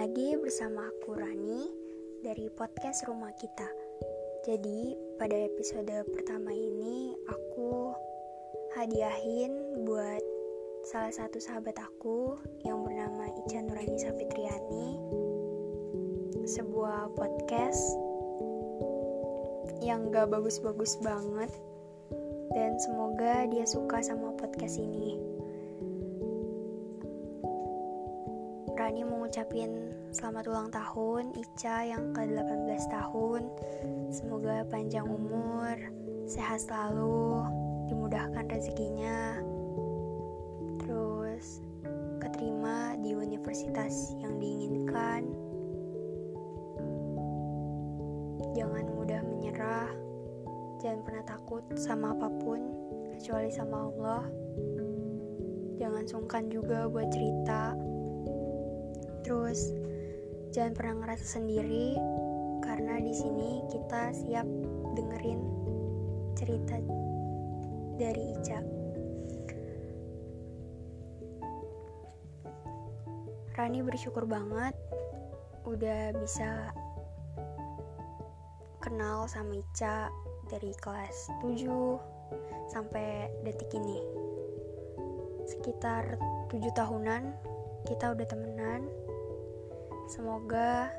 lagi bersama aku Rani dari podcast Rumah Kita. Jadi, pada episode pertama ini aku hadiahin buat salah satu sahabat aku yang bernama Ica Nurani Safitriani sebuah podcast yang gak bagus-bagus banget dan semoga dia suka sama podcast ini. Rani mau ngucapin selamat ulang tahun Ica yang ke-18 tahun. Semoga panjang umur, sehat selalu, dimudahkan rezekinya. Terus keterima di universitas yang diinginkan. Jangan mudah menyerah Jangan pernah takut sama apa pun Kecuali sama Allah. Jangan sungkan juga buat cerita Terus jangan pernah ngerasa sendiri karena di sini kita siap dengerin cerita dari Ica. Rani bersyukur banget udah bisa kenal sama Ica dari kelas 7 sampai detik ini. Sekitar 7 tahunan kita udah temenan Semoga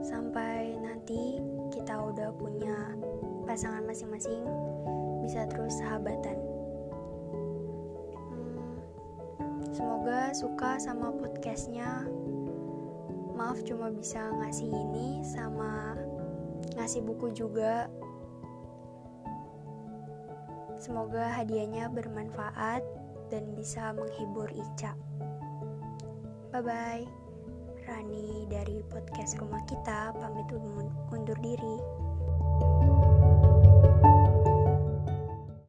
sampai nanti kita udah punya pasangan masing-masing bisa terus sahabatan. Hmm, semoga suka sama podcastnya. Maaf cuma bisa ngasih ini sama ngasih buku juga. Semoga hadiahnya bermanfaat dan bisa menghibur Ica. Bye bye. Rani dari podcast rumah kita pamit undur diri.